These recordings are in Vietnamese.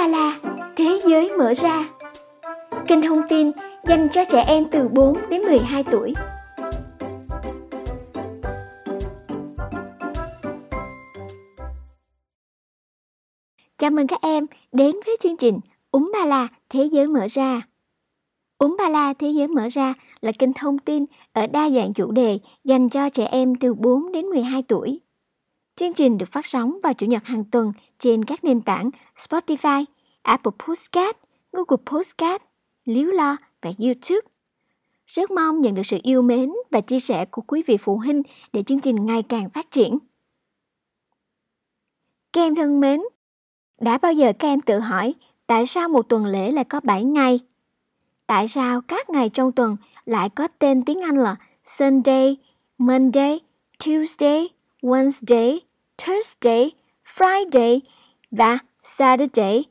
Ba La, Thế giới mở ra Kênh thông tin dành cho trẻ em từ 4 đến 12 tuổi Chào mừng các em đến với chương trình Úng Ba La Thế giới mở ra. Úng Ba La Thế giới mở ra là kênh thông tin ở đa dạng chủ đề dành cho trẻ em từ 4 đến 12 tuổi. Chương trình được phát sóng vào Chủ nhật hàng tuần trên các nền tảng Spotify, Apple Podcast, Google Podcast, Líu Lo và YouTube. Rất mong nhận được sự yêu mến và chia sẻ của quý vị phụ huynh để chương trình ngày càng phát triển. Các em thân mến, đã bao giờ các em tự hỏi tại sao một tuần lễ lại có 7 ngày? Tại sao các ngày trong tuần lại có tên tiếng Anh là Sunday, Monday, Tuesday, Wednesday, Thursday, Friday và Saturday.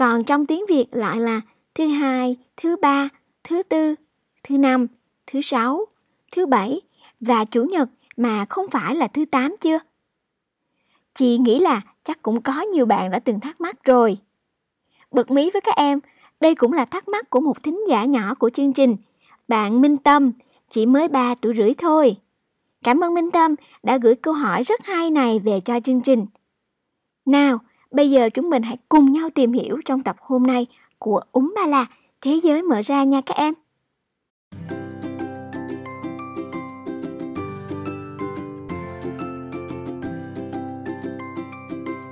Còn trong tiếng Việt lại là thứ hai, thứ ba, thứ tư, thứ năm, thứ sáu, thứ bảy và chủ nhật mà không phải là thứ tám chưa? Chị nghĩ là chắc cũng có nhiều bạn đã từng thắc mắc rồi. Bật mí với các em, đây cũng là thắc mắc của một thính giả nhỏ của chương trình. Bạn Minh Tâm, chỉ mới 3 tuổi rưỡi thôi. Cảm ơn Minh Tâm đã gửi câu hỏi rất hay này về cho chương trình. Nào, bây giờ chúng mình hãy cùng nhau tìm hiểu trong tập hôm nay của Úng Ba La, Thế giới mở ra nha các em.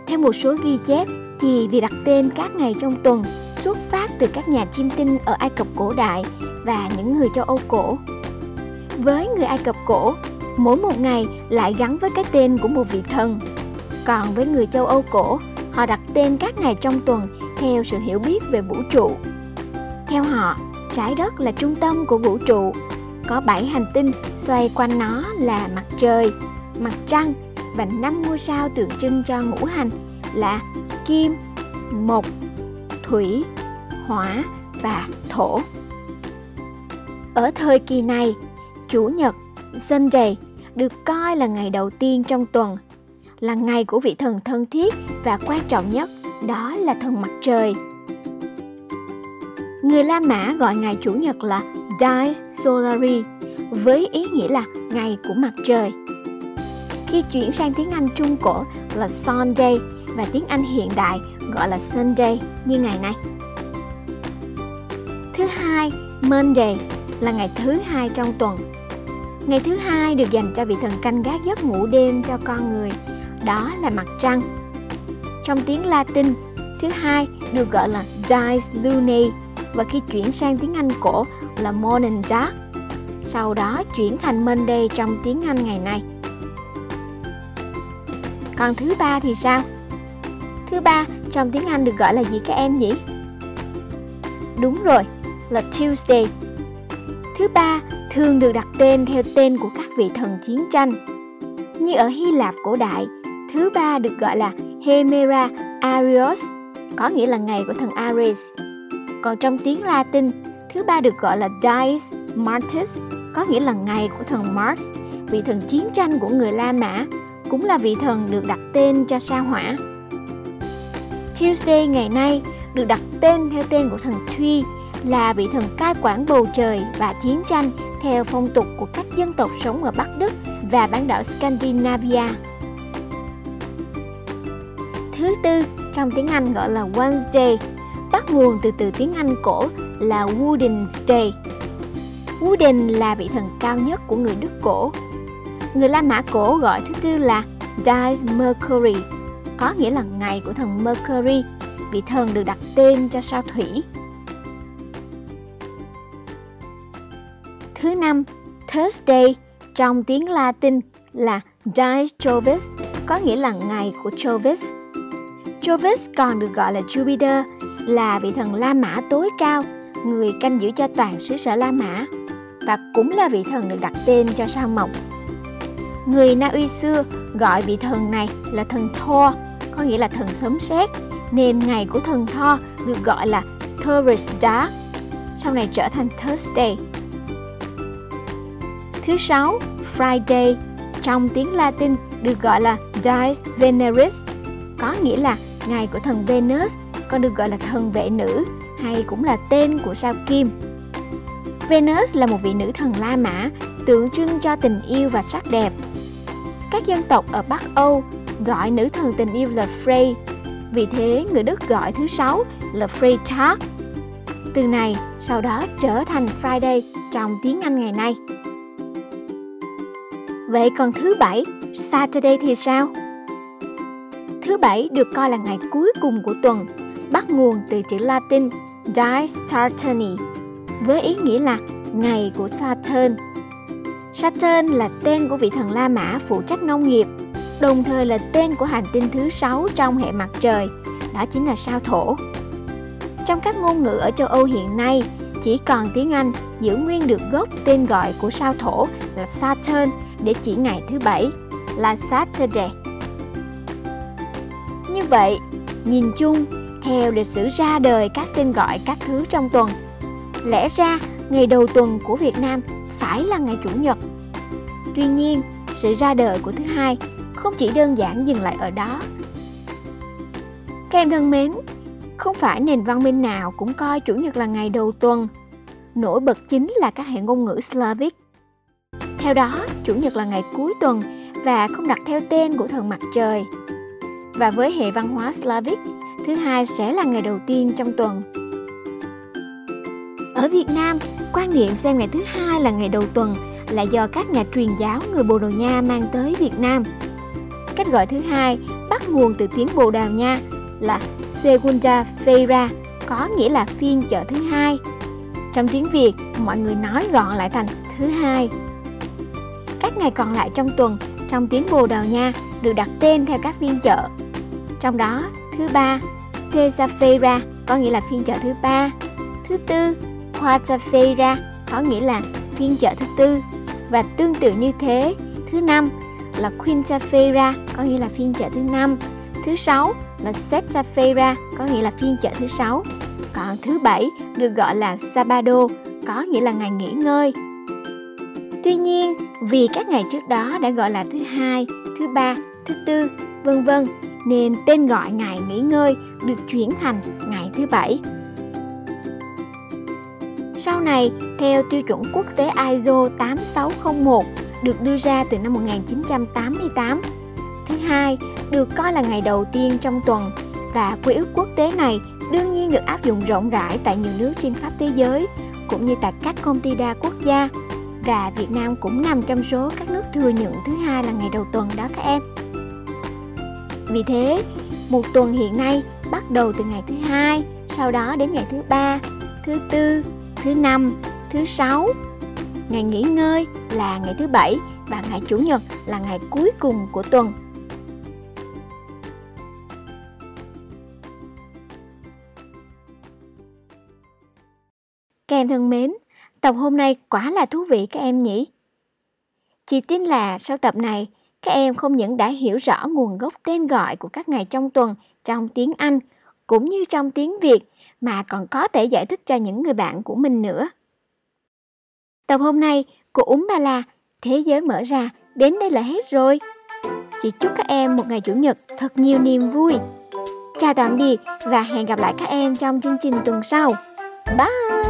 Theo một số ghi chép thì việc đặt tên các ngày trong tuần xuất phát từ các nhà chiêm tinh ở Ai Cập cổ đại và những người châu Âu cổ. Với người Ai Cập cổ, mỗi một ngày lại gắn với cái tên của một vị thần. Còn với người châu Âu cổ, họ đặt tên các ngày trong tuần theo sự hiểu biết về vũ trụ. Theo họ, trái đất là trung tâm của vũ trụ, có 7 hành tinh xoay quanh nó là mặt trời, mặt trăng và năm ngôi sao tượng trưng cho ngũ hành là kim, mộc, thủy, hỏa và thổ. Ở thời kỳ này, Chủ nhật, Sunday được coi là ngày đầu tiên trong tuần, là ngày của vị thần thân thiết và quan trọng nhất, đó là thần mặt trời. Người La Mã gọi ngày Chủ nhật là Dies Solari, với ý nghĩa là ngày của mặt trời. Khi chuyển sang tiếng Anh Trung cổ là Sunday và tiếng Anh hiện đại gọi là Sunday như ngày này. Thứ hai, Monday là ngày thứ hai trong tuần. Ngày thứ hai được dành cho vị thần canh gác giấc ngủ đêm cho con người, đó là mặt trăng. Trong tiếng Latin, thứ hai được gọi là Dies Lunae và khi chuyển sang tiếng Anh cổ là Morning Dark. Sau đó chuyển thành Monday trong tiếng Anh ngày nay. Còn thứ ba thì sao? Thứ ba trong tiếng Anh được gọi là gì các em nhỉ? Đúng rồi, là Tuesday. Thứ ba thường được đặt tên theo tên của các vị thần chiến tranh. Như ở Hy Lạp cổ đại, thứ ba được gọi là Hemera Arios, có nghĩa là ngày của thần Ares. Còn trong tiếng Latin, thứ ba được gọi là Dies Martis, có nghĩa là ngày của thần Mars, vị thần chiến tranh của người La Mã, cũng là vị thần được đặt tên cho sao hỏa. Tuesday ngày nay được đặt tên theo tên của thần Thuy, là vị thần cai quản bầu trời và chiến tranh theo phong tục của các dân tộc sống ở Bắc Đức và bán đảo Scandinavia. Tư trong tiếng Anh gọi là Wednesday, bắt nguồn từ từ tiếng Anh cổ là Wooden's Day. Wooden là vị thần cao nhất của người Đức cổ. Người La Mã cổ gọi thứ tư là Dies Mercury, có nghĩa là ngày của thần Mercury, vị thần được đặt tên cho sao thủy. Thứ năm, Thursday trong tiếng Latin là Dies Jovis, có nghĩa là ngày của Jovis. Jovis còn được gọi là Jupiter, là vị thần La Mã tối cao, người canh giữ cho toàn xứ sở La Mã và cũng là vị thần được đặt tên cho sao mộc. Người Na Uy xưa gọi vị thần này là thần Thor, có nghĩa là thần sấm sét, nên ngày của thần Thor được gọi là Thursday, sau này trở thành Thursday. Thứ sáu, Friday, trong tiếng Latin được gọi là Dies Veneris, có nghĩa là ngày của thần Venus, còn được gọi là thần vệ nữ hay cũng là tên của sao kim. Venus là một vị nữ thần La Mã, tượng trưng cho tình yêu và sắc đẹp. Các dân tộc ở Bắc Âu gọi nữ thần tình yêu là Frey, vì thế người Đức gọi thứ sáu là Freitag. Từ này sau đó trở thành Friday trong tiếng Anh ngày nay. Vậy còn thứ bảy, Saturday thì sao? Thứ bảy được coi là ngày cuối cùng của tuần, bắt nguồn từ chữ Latin Die Saturni, với ý nghĩa là ngày của Saturn. Saturn là tên của vị thần La Mã phụ trách nông nghiệp, đồng thời là tên của hành tinh thứ sáu trong hệ mặt trời, đó chính là sao thổ. Trong các ngôn ngữ ở châu Âu hiện nay, chỉ còn tiếng Anh giữ nguyên được gốc tên gọi của sao thổ là Saturn để chỉ ngày thứ bảy là Saturday. Như vậy, nhìn chung, theo lịch sử ra đời các tên gọi các thứ trong tuần, lẽ ra ngày đầu tuần của Việt Nam phải là ngày Chủ nhật. Tuy nhiên, sự ra đời của thứ hai không chỉ đơn giản dừng lại ở đó. Các em thân mến, không phải nền văn minh nào cũng coi Chủ nhật là ngày đầu tuần. Nổi bật chính là các hệ ngôn ngữ Slavic. Theo đó, Chủ nhật là ngày cuối tuần và không đặt theo tên của thần mặt trời. Và với hệ văn hóa Slavic, thứ hai sẽ là ngày đầu tiên trong tuần. Ở Việt Nam, quan niệm xem ngày thứ hai là ngày đầu tuần là do các nhà truyền giáo người Bồ Đào Nha mang tới Việt Nam. Cách gọi thứ hai bắt nguồn từ tiếng Bồ Đào Nha là Segunda Feira, có nghĩa là phiên chợ thứ hai. Trong tiếng Việt, mọi người nói gọn lại thành thứ hai. Các ngày còn lại trong tuần, trong tiếng Bồ Đào Nha được đặt tên theo các phiên chợ. Trong đó, thứ ba, Tesafera có nghĩa là phiên chợ thứ ba. Thứ tư, Quartafera có nghĩa là phiên chợ thứ tư. Và tương tự như thế, thứ năm là Quintafera có nghĩa là phiên chợ thứ năm. Thứ sáu là Sextafera có nghĩa là phiên chợ thứ sáu. Còn thứ bảy được gọi là Sabado có nghĩa là ngày nghỉ ngơi. Tuy nhiên, vì các ngày trước đó đã gọi là thứ hai, thứ ba, thứ tư, vân vân nên tên gọi ngày nghỉ ngơi được chuyển thành ngày thứ bảy. Sau này, theo tiêu chuẩn quốc tế ISO 8601 được đưa ra từ năm 1988, thứ hai được coi là ngày đầu tiên trong tuần và quy ước quốc tế này đương nhiên được áp dụng rộng rãi tại nhiều nước trên khắp thế giới cũng như tại các công ty đa quốc gia và Việt Nam cũng nằm trong số các nước thừa nhận thứ hai là ngày đầu tuần đó các em. Vì thế, một tuần hiện nay bắt đầu từ ngày thứ hai, sau đó đến ngày thứ ba, thứ tư, thứ năm, thứ sáu. Ngày nghỉ ngơi là ngày thứ bảy và ngày chủ nhật là ngày cuối cùng của tuần. Các em thân mến, tập hôm nay quả là thú vị các em nhỉ? Chị tin là sau tập này, các em không những đã hiểu rõ nguồn gốc tên gọi của các ngày trong tuần trong tiếng Anh cũng như trong tiếng Việt mà còn có thể giải thích cho những người bạn của mình nữa. Tập hôm nay của Úng Ba La, Thế giới mở ra, đến đây là hết rồi. Chị chúc các em một ngày Chủ nhật thật nhiều niềm vui. Chào tạm biệt và hẹn gặp lại các em trong chương trình tuần sau. Bye!